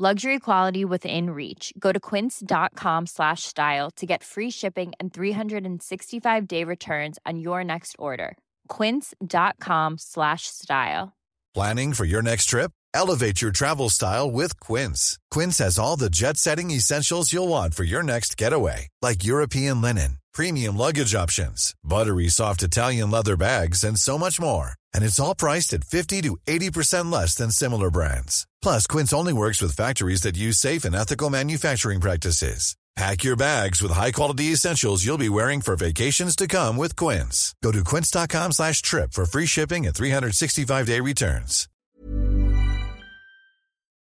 Luxury quality within reach. Go to quince.com slash style to get free shipping and 365 day returns on your next order. Quince.com slash style. Planning for your next trip? Elevate your travel style with Quince. Quince has all the jet setting essentials you'll want for your next getaway, like European linen, premium luggage options, buttery soft Italian leather bags, and so much more. And it's all priced at 50 to 80% less than similar brands. Plus, Quince only works with factories that use safe and ethical manufacturing practices. Pack your bags with high-quality essentials you'll be wearing for vacations to come with Quince. Go to quince.com slash trip for free shipping and 365-day returns.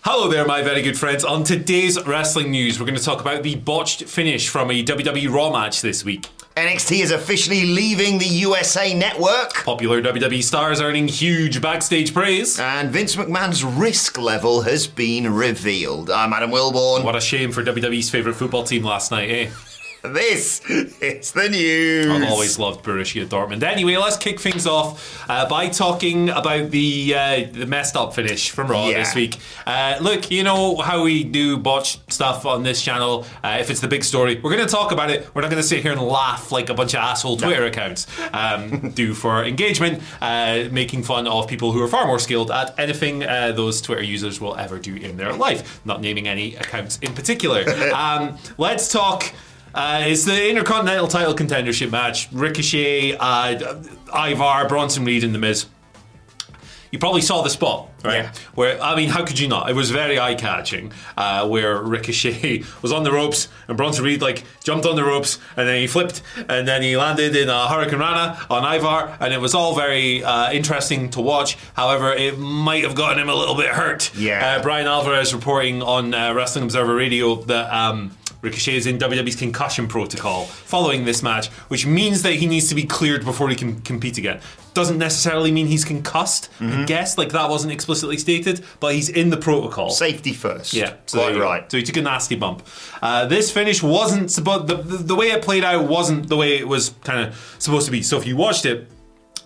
Hello there, my very good friends. On today's wrestling news, we're going to talk about the botched finish from a WWE Raw match this week. NXT is officially leaving the USA Network. Popular WWE stars earning huge backstage praise. And Vince McMahon's risk level has been revealed. I'm Adam Wilbourn. What a shame for WWE's favourite football team last night, eh? This is the news. I've always loved Borussia Dortmund. Anyway, let's kick things off uh, by talking about the uh, the messed up finish from Raw Yeah. this week. Uh, look, you know how we do botch stuff on this channel. Uh, if it's the big story, we're going to talk about it. We're not going to sit here and laugh like a bunch of asshole Twitter accounts um, do for engagement, uh, making fun of people who are far more skilled at anything uh, those Twitter users will ever do in their life. Not naming any accounts in particular. um, let's talk. Uh, it's the Intercontinental title contendership match. Ricochet, uh, Ivar, Bronson Reed, and The Miz. You probably saw the spot, right? Yeah. Where I mean, how could you not? It was very eye-catching. Uh, where Ricochet was on the ropes and Bronson Reed like jumped on the ropes and then he flipped and then he landed in a Hurricanrana on Ivar and it was all very uh, interesting to watch. However, it might have gotten him a little bit hurt. Yeah. Uh, Bryan Alvarez reporting on uh, Wrestling Observer Radio that. Um, Ricochet is in WWE's concussion protocol following this match, which means that he needs to be cleared before he can compete again. Doesn't necessarily mean he's concussed, I guess, like that wasn't explicitly stated, but he's in the protocol. Safety first. Yeah, so quite you go. right. So he took a nasty bump. Uh, this finish wasn't supposed. The, the, the way it played out wasn't the way it was kind of supposed to be. So if you watched it.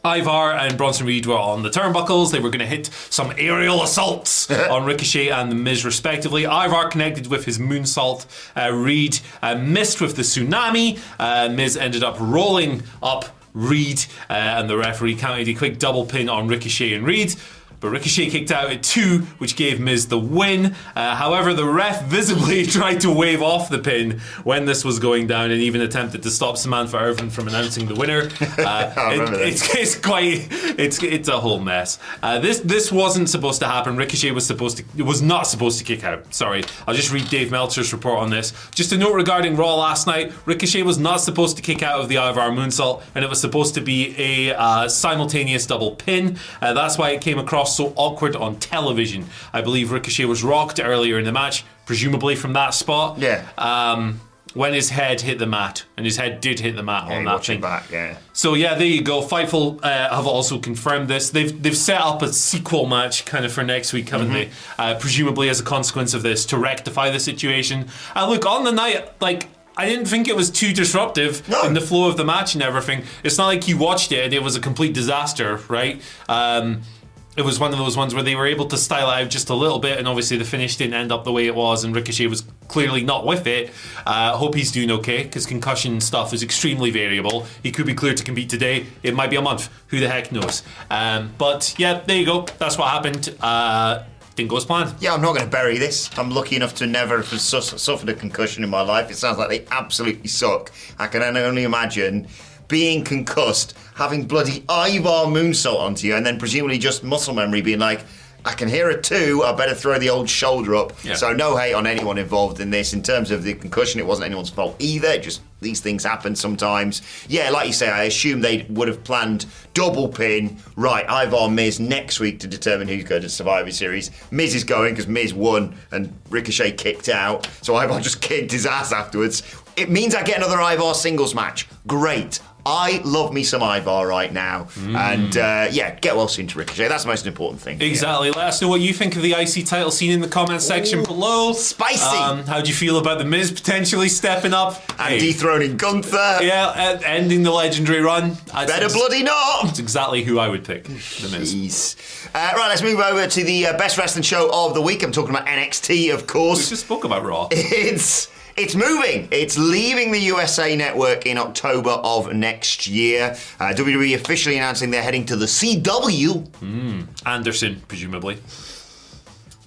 Ivar and Bronson Reed were on the turnbuckles. They were going to hit some aerial assaults on Ricochet and The Miz, respectively. Ivar connected with his moonsault. Uh, Reed uh, missed with the tsunami. Uh, Miz ended up rolling up Reed, uh, and the referee counted a quick double pin on Ricochet and Reed. But Ricochet kicked out at two, which gave Miz the win. Uh, however, the ref visibly tried to wave off the pin when this was going down and even attempted to stop Samantha Irvin from announcing the winner. Uh, it- it's, it's quite it's it's a whole mess. Uh, this this wasn't supposed to happen. Ricochet was supposed to was not supposed to kick out. Sorry, I'll just read Dave Meltzer's report on this. Just a note regarding Raw last night. Ricochet was not supposed to kick out of the Ivar moonsault, and it was supposed to be a uh, simultaneous double pin. Uh, that's why it came across so awkward on television. I believe Ricochet was rocked earlier in the match, presumably from that spot. Yeah. Um, when his head hit the mat, and his head did hit the mat Yeah, on that thing. back, yeah. So yeah, there you go. Fightful uh, have also confirmed this. They've they've set up a sequel match kind of for next week, haven't they? Uh, presumably as a consequence of this to rectify the situation. Uh, look, on the night, like. I didn't think it was too disruptive No. in the flow of the match and everything. It's not like you watched it and it was a complete disaster, right? Um, it was one of those ones where they were able to style it out just a little bit, and obviously the finish didn't end up the way it was, and Ricochet was clearly not with it. Uh, hope he's doing okay because concussion stuff is extremely variable. He could be cleared to compete today. It might be a month. Who the heck knows? Um, but yeah, there you go. That's what happened. Uh, didn't go as planned. Yeah, I'm not going to bury this. I'm lucky enough to never have suffered a concussion in my life. It sounds like they absolutely suck. I can only imagine being concussed, having bloody Ivar moonsault onto you, and then presumably just muscle memory being like, I can hear a two. I better throw the old shoulder up. Yeah. So no hate on anyone involved in this. In terms of the concussion, it wasn't anyone's fault either. Just these things happen sometimes. Yeah, like you say, I assume they would have planned double pin. Right, Ivar Miz next week to determine who's going to Survivor Series. Miz is going because Miz won and Ricochet kicked out. So Ivar just kicked his ass afterwards. It means I get another Ivar singles match. Great. I love me some Ivar right now. And uh, yeah, get well soon to Ricochet. That's the most important thing. Exactly. Let us know what you think of the IC title scene in the comments section Ooh, below. spicy. Um, how do you feel about the Miz potentially stepping up And Hey, dethroning Gunther. yeah, ending the legendary run? That's, Better bloody not. That's exactly who I would pick. The Miz. Uh, right, let's move over to the uh, best wrestling show of the week. I'm talking about NXT, of course. We just spoke about Raw. It's it's moving. It's leaving the USA network in October of next year. Uh, WWE officially announcing they're heading to the CW. Anderson, presumably.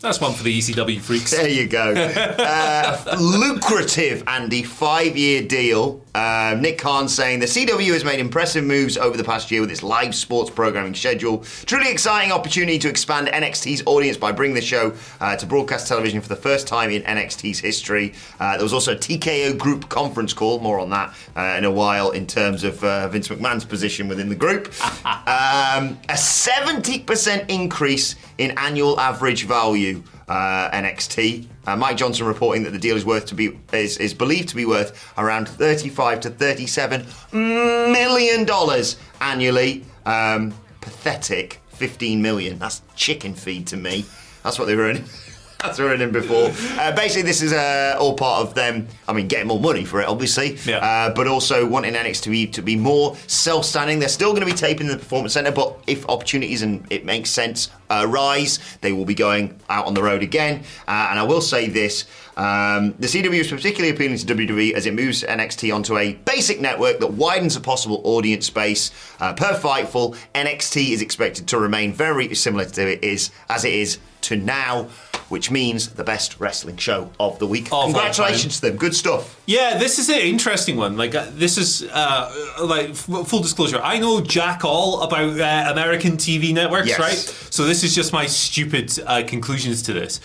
That's one for the ECW freaks. There you go. uh, lucrative, Andy, five year deal. Uh, Nick Khan saying the CW has made impressive moves over the past year with its live sports programming schedule. Truly exciting opportunity to expand NXT's audience by bringing the show uh, to broadcast television for the first time in NXT's history. Uh, there was also a TKO group conference call, more on that uh, in a while in terms of uh, Vince McMahon's position within the group. um, a 70% increase in annual average value uh, NXT. Uh, Mike Johnson reporting that the deal is worth to be is, is believed to be worth around 35 to 37 million dollars annually. Um, pathetic 15 million. That's chicken feed to me. That's what they were earning. That's what they were earning before. Uh, basically, this is uh, all part of them. I mean, getting more money for it, obviously. Yeah. Uh, but also wanting NXT to be, to be more self-standing. They're still going to be taping in the Performance Centre, but if opportunities and it makes sense arise, they will be going out on the road again. Uh, and I will say this. Um, the CW is particularly appealing to WWE as it moves NXT onto a basic network that widens a possible audience space. Uh, per Fightful, NXT is expected to remain very similar to it is as it is to now, which means the best wrestling show of the week. all Congratulations to them, good stuff. Yeah, this is an interesting one. Like, uh, this is uh, like f- full disclosure. I know jack all about uh, American TV networks, Yes. right? So this is just my stupid uh, conclusions to this.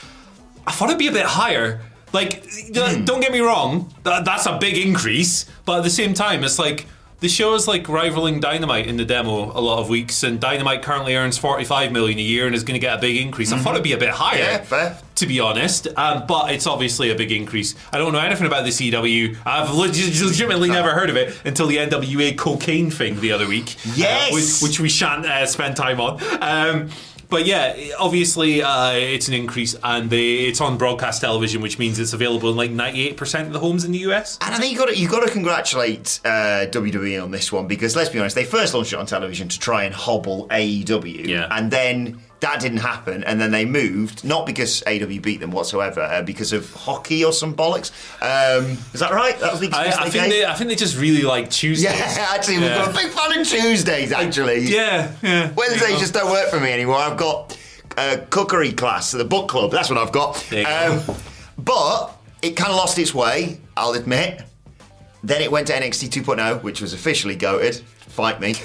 I thought it'd be a bit higher. Like, d- Hmm. don't get me wrong, that's a big increase. But at the same time, it's like the show is like rivaling Dynamite in the demo a lot of weeks, and Dynamite currently earns forty-five million a year and is going to get a big increase. I thought it'd be a bit higher Mm-hmm. Yeah, fair. to be honest. Um, but it's obviously a big increase. I don't know anything about the CW. I've leg- legitimately never heard of it until the NWA cocaine thing the other week. uh, Yes! which, which we shan't uh, spend time on. Um, but yeah, obviously uh, it's an increase, and they, it's on broadcast television, which means it's available in like ninety-eight percent of the homes in the US. And I think you got to you got to congratulate uh, WWE on this one because let's be honest, they first launched it on television to try and hobble AEW, Yeah. and then that didn't happen, and then they moved not because AW beat them whatsoever, uh, because of hockey or some bollocks. Um, is that right? That was the I, I they think they, I think they just really like Tuesdays. Yeah, actually, we've got a big fan of Tuesdays. Actually, Yeah, yeah. Wednesdays just don't work for me anymore. I've got a cookery class at the book club. That's what I've got. Um, go. but it kind of lost its way, I'll admit. Then it went to NXT 2.0, oh, which was officially goaded. Fight me.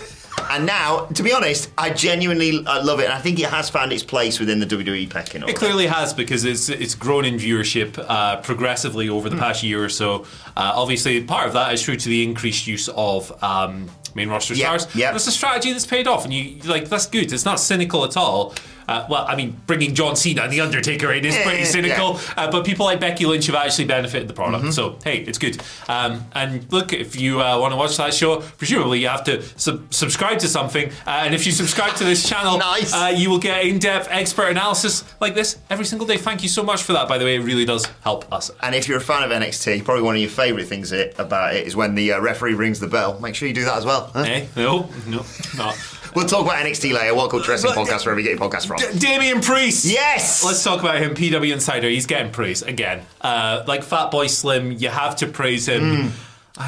And now, to be honest, I genuinely uh, love it, and I think it has found its place within the WWE pecking order. It clearly has because it's it's grown in viewership uh, progressively over the past year or so. Uh, obviously, part of that is true to the increased use of um, main roster Yeah, stars. yeah. It's a strategy that's paid off, and you like that's good. It's not cynical at all. Uh, well, I mean, bringing John Cena and The Undertaker in is Yeah, pretty yeah, cynical, uh, but people like Becky Lynch have actually benefited the product. Mm-hmm. So, hey, it's good. Um, and look, if you uh, want to watch that show, presumably you have to sub- subscribe to something. Uh, and if you subscribe to this channel, Nice. uh, you will get in-depth expert analysis like this every single day. Thank you so much for that. By the way, it really does help us. And if you're a fan of NXT, probably one of your favourite things it, about it is when the uh, referee rings the bell. Make sure you do that as well. huh? Eh? No, no, no. We'll talk about NXT later. What called Wrestling But- Podcast, wherever you get your podcast from. D- Damian Priest. Yes! Let's talk about him. PW Insider. He's getting praise again. Uh, like Fatboy Slim, you have to praise him.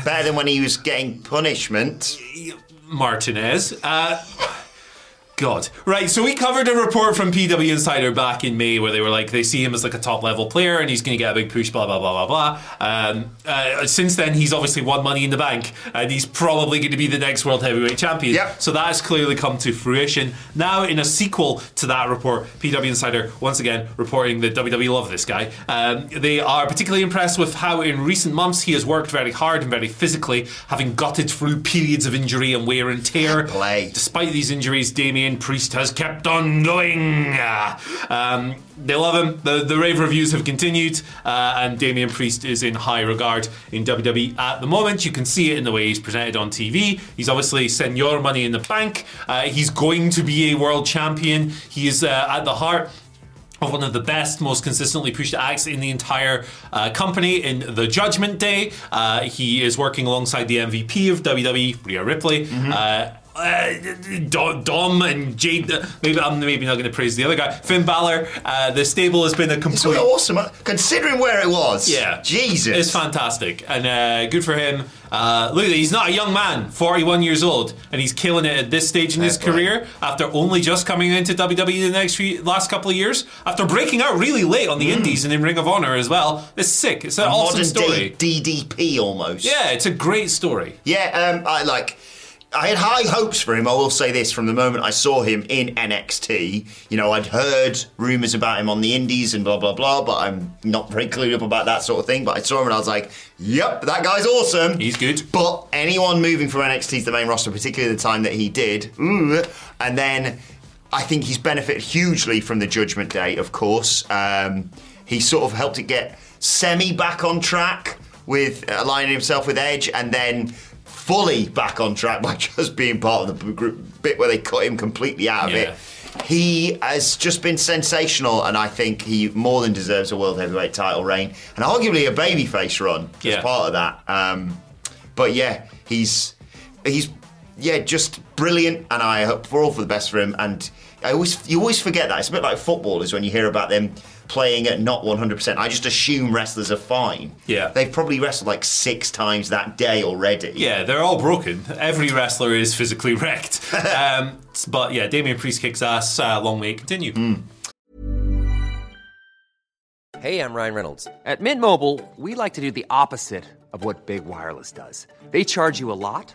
Better than when he was getting punishment. Martinez. Uh, God. Right, so we covered a report from PW Insider back in May where they were like, they see him as like a top level player and he's going to get a big push, blah, blah, blah, blah, blah. Um, uh, since then, he's obviously won money in the bank and he's probably going to be the next World Heavyweight Champion. Yep. So that has clearly come to fruition. Now, in a sequel to that report, PW Insider once again reporting that WWE love this guy. Um, they are particularly impressed with how in recent months he has worked very hard and very physically, having gutted through periods of injury and wear and tear. Play. Despite these injuries, Damian Priest has kept on going. Um, they love him. The, the rave reviews have continued, uh, and Damian Priest is in high regard in WWE at the moment. You can see it in the way he's presented on TV. He's obviously senior money in the bank. Uh, he's going to be a world champion. He is uh, at the heart of one of the best, most consistently pushed acts in the entire uh, company in the Judgment Day. Uh, he is working alongside the MVP of WWE, Rhea Ripley. Uh, uh, Dom Dom and JD. uh, Maybe I'm maybe not going to praise the other guy. Finn Balor. Uh, the stable has been a complete. It's awesome, considering where it was. Yeah, Jesus. it's fantastic and uh, good for him. Uh, look, he's not a young man, 41 years old, and he's killing it at this stage in his career after only just coming into WWE the next few, last couple of years. After breaking out really late on the Indies and in Ring of Honor as well. It's sick. It's an awesome Modern story. DDP almost. Yeah, it's a great story. Yeah, um, I like. I had high hopes for him. I will say this: from the moment I saw him in NXT, you know, I'd heard rumors about him on the Indies and blah blah blah, but I'm not very clued up about that sort of thing. But I saw him and I was like, "Yep, that guy's awesome. He's good. But anyone moving from NXT to the main roster, particularly the time that he did, and then I think he's benefited hugely from the Judgment Day. Of course, um, he sort of helped it get semi back on track with aligning himself with Edge, and then fully back on track by just being part of the group bit where they cut him completely out of Yeah. it. He has just been sensational, and I think he more than deserves a world heavyweight title reign, and arguably a babyface run as Yeah. part of that. Um, but yeah, he's he's yeah just brilliant, and I hope for all for the best for him. And I always you always forget that it's a bit like footballers when you hear about them playing at not 100%. I just assume wrestlers are fine. Yeah. they've probably wrestled like six times that day already. Yeah, they're all broken. Every wrestler is physically wrecked. um, but yeah, Damian Priest kicks ass. Uh, long may it continue. Hey, I'm Ryan Reynolds. At Mint Mobile, we like to do the opposite of what Big Wireless does. They charge you a lot,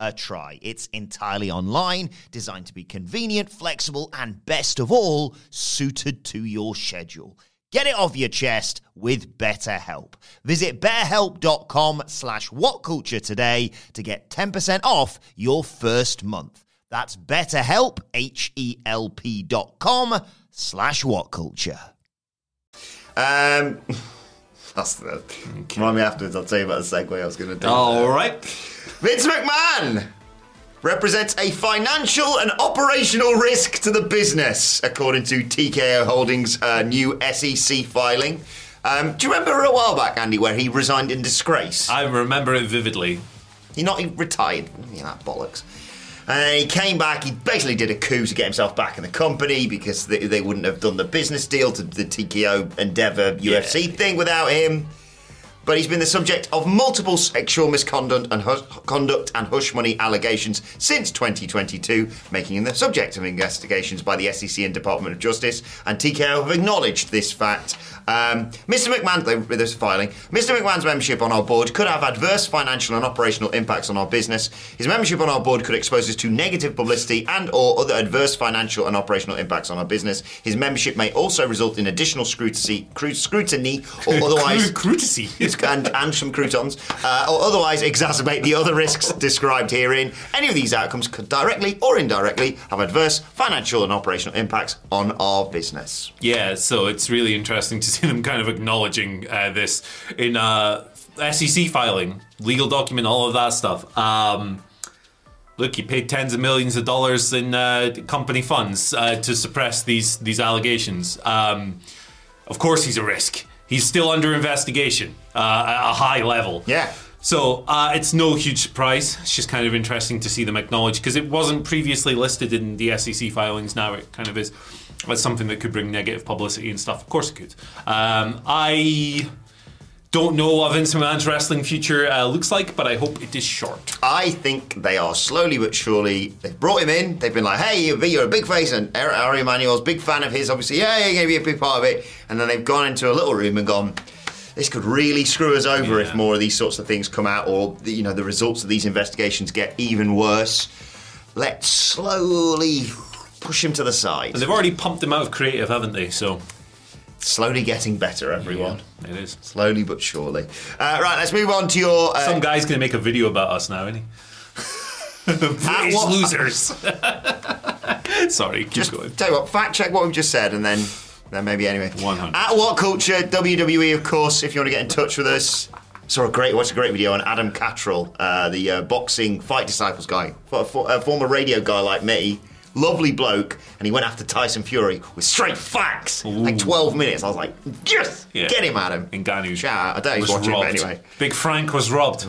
a try. It's entirely online, designed to be convenient, flexible, and best of all, suited to your schedule. Get it off your chest with BetterHelp. Visit betterhelp.com slash whatculture today to get 10% off your first month. That's betterhelp, H-E-L-P dot com slash whatculture. Um, that's the... Remind me afterwards, I'll tell you about the segue I was going to do. All right. Vince McMahon represents a financial and operational risk to the business, according to TKO Holdings' uh, new SEC filing. Um, do you remember a while back, Andy, where he resigned in disgrace? I remember it vividly. He not he retired. You know, bollocks. And he came back. He basically did a coup to get himself back in the company because they, they wouldn't have done the business deal to the TKO Endeavor UFC thing without him. But he's been the subject of multiple sexual misconduct and hush, conduct and hush money allegations since 2022, making him the subject of investigations by the SEC and Department of Justice. And TKO have acknowledged this fact. Um, Mr. McMahon, they- with this filing, Mr. McMahon's membership on our board could have adverse financial and operational impacts on our business. His membership on our board could expose us to negative publicity and/or other adverse financial and operational impacts on our business. His membership may also result in additional scrutiny, scrutiny or otherwise And, and some croutons, uh, or otherwise exacerbate the other risks described herein. Any of these outcomes could directly or indirectly have adverse financial and operational impacts on our business. Yeah, so it's really interesting to see them kind of acknowledging uh, this in uh, SEC filing, legal document, all of that stuff. Um, look, he paid tens of millions of dollars in uh, company funds uh, to suppress these these allegations. Um, of course, he's a risk. He's still under investigation uh, a high level. Yeah. So uh, it's no huge surprise. It's just kind of interesting to see them acknowledge because it wasn't previously listed in the SEC filings. Now it kind of is. That's something that could bring negative publicity and stuff. Of course it could. Um, I don't know what Vince McMahon's wrestling future uh, looks like, but I hope it is short. I think they are slowly but surely. They've brought him in. They've been like, "Hey, you're you're a big face," and Ari Ari Emanuel's big fan of his. Obviously, yeah, you're going to be a big part of it. And then they've gone into a little room and gone. This could really screw us over if more of these sorts of things come out, or the, you know, the results of these investigations get even worse. Let's slowly push him to the side. And they've already pumped him out of creative, haven't they? So Slowly getting better, everyone. yeah, it is. Slowly but surely. Uh, right, let's move on to your. Uh, Some guy's going to make a video about us now, isn't he? British what- losers. Sorry, keep Just going. tell you what, fact check what we've just said, and then then maybe anyway. 100. At what culture WWE, of course. If you want to get in touch with us, saw a great watched a great video on Adam Catterall, uh, the uh, boxing fight disciples guy, for, for, a former radio guy like me. Lovely bloke, and he went after Tyson Fury with straight facts. Like 12 minutes. I was like, yes, Yeah. get him, Adam. Ngannou Shout out. I don't know he's watching, but robbed. anyway. Big Frank was robbed.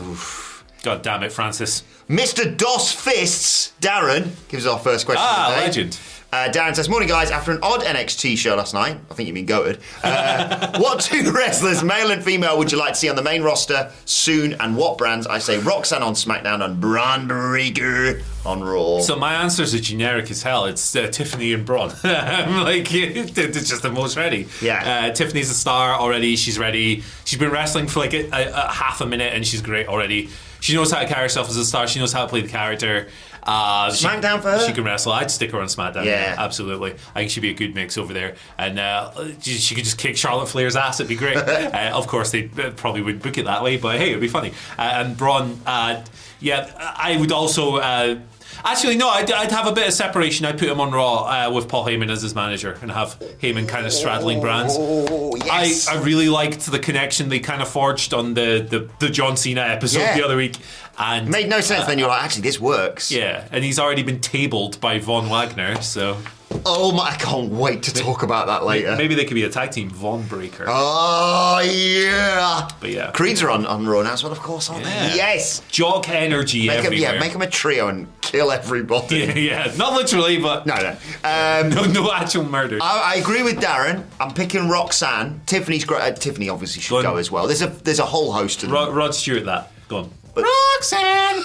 God damn it, Francis. Mr. Dos Fists, Darren, gives us our first question. Ah, legend. Uh, Darren says, Morning, guys. After an odd NXT show last night, I think you mean goated, uh, what two wrestlers, male and female, would you like to see on the main roster soon and what brands? I say Roxanne on SmackDown and Bron Breakker on Raw. So my answers are generic as hell. It's uh, Tiffany and Bron. I'm like, it's just the most ready. Yeah. Uh, Tiffany's a star already. She's ready. She's been wrestling for like a, a, a half a minute and she's great already. She knows how to carry herself as a star. She knows how to play the character. Uh, she- SmackDown for her? She can wrestle. I'd stick her on SmackDown. Yeah. absolutely. I think she'd be a good mix over there, and uh, she she could just kick Charlotte Flair's ass. It'd be great. uh, of course, they uh, probably would book it that way, but hey, it'd be funny. Uh, and Bron, uh, yeah, I would also. Uh, Actually, no, I'd, I'd have a bit of separation. I'd put him on Raw uh, with Paul Heyman as his manager and have Heyman kind of straddling brands. Oh, yes. I, I really liked the connection they kind of forged on the, the, the John Cena episode Yeah. the other week. And Made no sense. then you're like, actually, this works. yeah, and he's already been tabled by Von Wagner, so Oh my! I can't wait to talk about that later. maybe they could be a tag team, Von Breaker. Oh yeah. But yeah. Creeds are on on Raw now as well, of course, aren't Yeah. they? Yes. Jock energy Make them, yeah, make them a trio and kill everybody. yeah, yeah, not literally, but No, no. Um, no, no actual murder. I, I agree with Darren. I'm picking Roxanne. Tiffany's great. Uh, Tiffany obviously should Go go as well. There's a there's a whole host of them. Rod, Rod Stewart, that. Go on. Roxanne.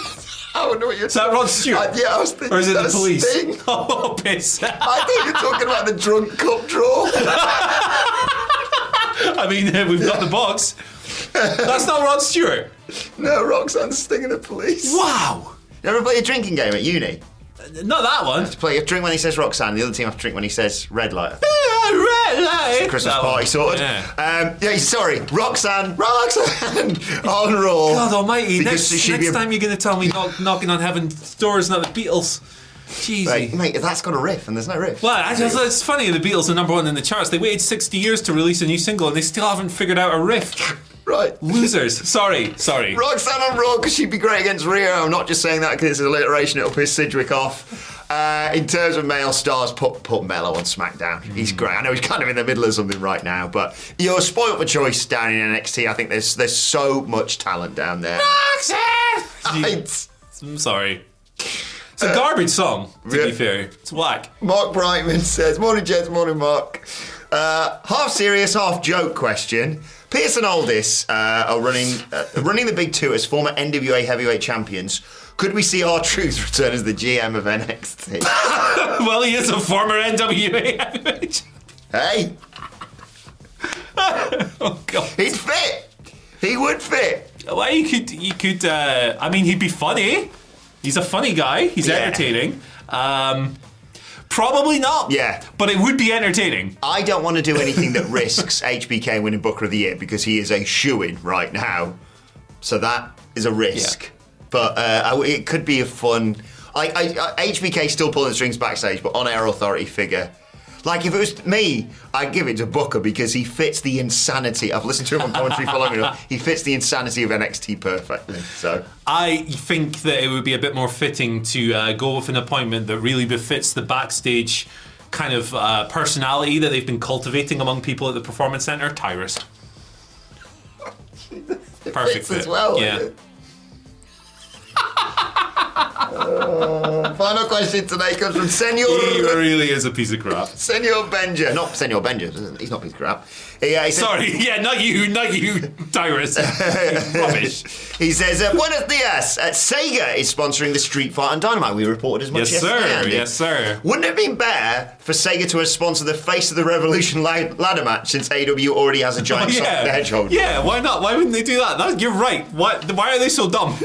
I wonder what you're. Is that Rod Stewart? Uh, yeah, I was thinking. Or is it the police? Sting. Oh, piss. I think you're talking about the drunk cup draw. I mean, we've got the box. That's not Rod Stewart. no, Roxanne's stinging the police. Wow. You ever play a drinking game at uni? Not that one. To play a drink when he says Roxanne. The other team have to drink when he says red light. Red light. Christmas That party one. sorted. Yeah. Um, yeah, sorry, Roxanne, Roxanne on Raw. God almighty. Because Next, next be a- time you're going to tell me knock, knocking on heaven's doors, not the Beatles. Jeez, Mate, mate, that's got a riff, and there's no riff. Well, I just, it's funny. The Beatles are number one in the charts. They waited 60 years to release a new single, and they still haven't figured out a riff. Right. Losers. Sorry, sorry. Roxanne on Raw because she'd be great against Rio. I'm not just saying that because it's an alliteration. It'll piss Sidgwick off. Uh, in terms of male stars, put put Melo on SmackDown. He's great. I know he's kind of in the middle of something right now, but you're spoiled for choice down in NXT. I think there's there's so much talent down there. Right. I'm sorry. It's a garbage song, to yeah. be fair. It's whack. Mark Brightman says, Morning, gents, morning, Mark. Uh, half serious, half joke question. Pearce and Aldis uh, are running uh, running the big two as former NWA heavyweight champions. Could we see R-Truth return as the GM of NXT? well, he is a former NWA heavyweight. hey, oh god. he'd fit. He would fit. Well, you could, you could. Uh, I mean, he'd be funny. He's a funny guy. He's Yeah. entertaining. Um, probably not. Yeah. but it would be entertaining. I don't want to do anything that risks HBK winning Booker of the Year because he is a shoe in right now. So that is a risk. But uh, I- it could be a fun. I, I, I, HBK still pulling the strings backstage, but on air authority figure. Like if it was me, I'd give it to Booker because he fits the insanity. I've listened to him on commentary for long enough. He fits the insanity of NXT perfectly. So I think that it would be a bit more fitting to uh, go with an appointment that really befits the backstage kind of uh, personality that they've been cultivating among people at the Performance Center. Tyrus. Perfect fits as well, Yeah. Doesn't final question today comes from Senor. He really is a piece of crap. Senor Benja, not Senor Benja. He's not a piece of crap. He, uh, he says- Sorry, yeah, not you, not you, Tyrus. Rubbish. He says, uh, Buenos dias. Uh, Sega is sponsoring the Street Fighter and Dynamite. We reported as much Yes, yesterday, sir. Andy. Yes, sir. Wouldn't it have been better for Sega to have sponsored the Face of the Revolution ladder match since AW already has a giant the yeah, Hedgehog? yeah. Why not? Why wouldn't they do that? that you're right. Why? Why are they so dumb?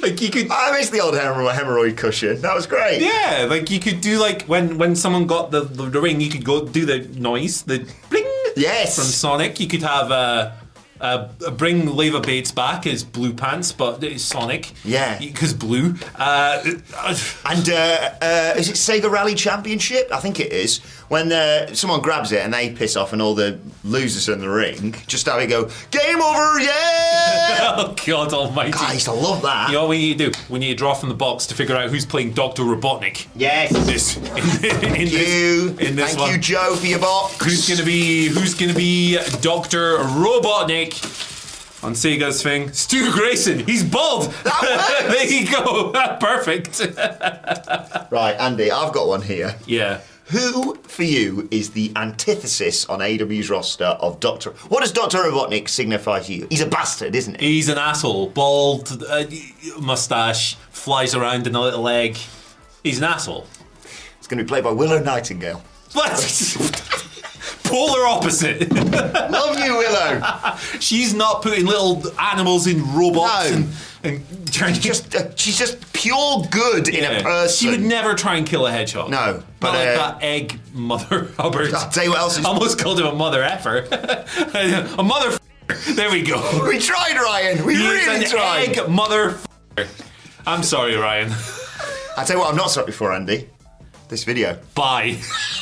like you could. I miss the old hemorrho- hemorrhoid cushion. That was great. Yeah, like you could do like when when someone got the, the, the ring, you could go do the noise, the bling. Yes. From Sonic, you could have uh, uh, bring Leva Bates back as Blue Pants, but it's Sonic. Yeah. because blue. Uh, And uh, uh, is it Sega Rally Championship? I think it is. When uh, someone grabs it and they piss off, and all the losers in the ring just have it go, "Game over, yeah!" oh God Almighty! God, I used to love that. You know what we need to do? We need to draw from the box to figure out who's playing Doctor Robotnik. Yes. This in, in Thank this, you. in this Thank one. you, Joe, for your box. Who's gonna be Who's gonna be Doctor Robotnik on Sega's thing? Stu Grayson. He's bald. There you go. Perfect. Right, Andy, I've got one here. yeah. Who, for you, is the antithesis on AW's roster of Doctor? What does Doctor Robotnik signify to you? He's a bastard, isn't he? He's an asshole. Bald, uh, mustache, flies around in a little egg. He's an asshole. It's going to be played by Willow Nightingale. What? Polar opposite. Love you, Willow. She's not putting little animals in robots No. and, and trying to Just, uh, she's just pure good in a person. She would never try and kill a hedgehog. No, but, Not like uh, that egg mother Hubbard. I'll tell you what else is- Almost called him a mother effer. a mother. There we go. We tried, Ryan. We He's really an tried. egg mother. I'm sorry, Ryan. I tell you what, I'm not sorry for Andy. This video. Bye.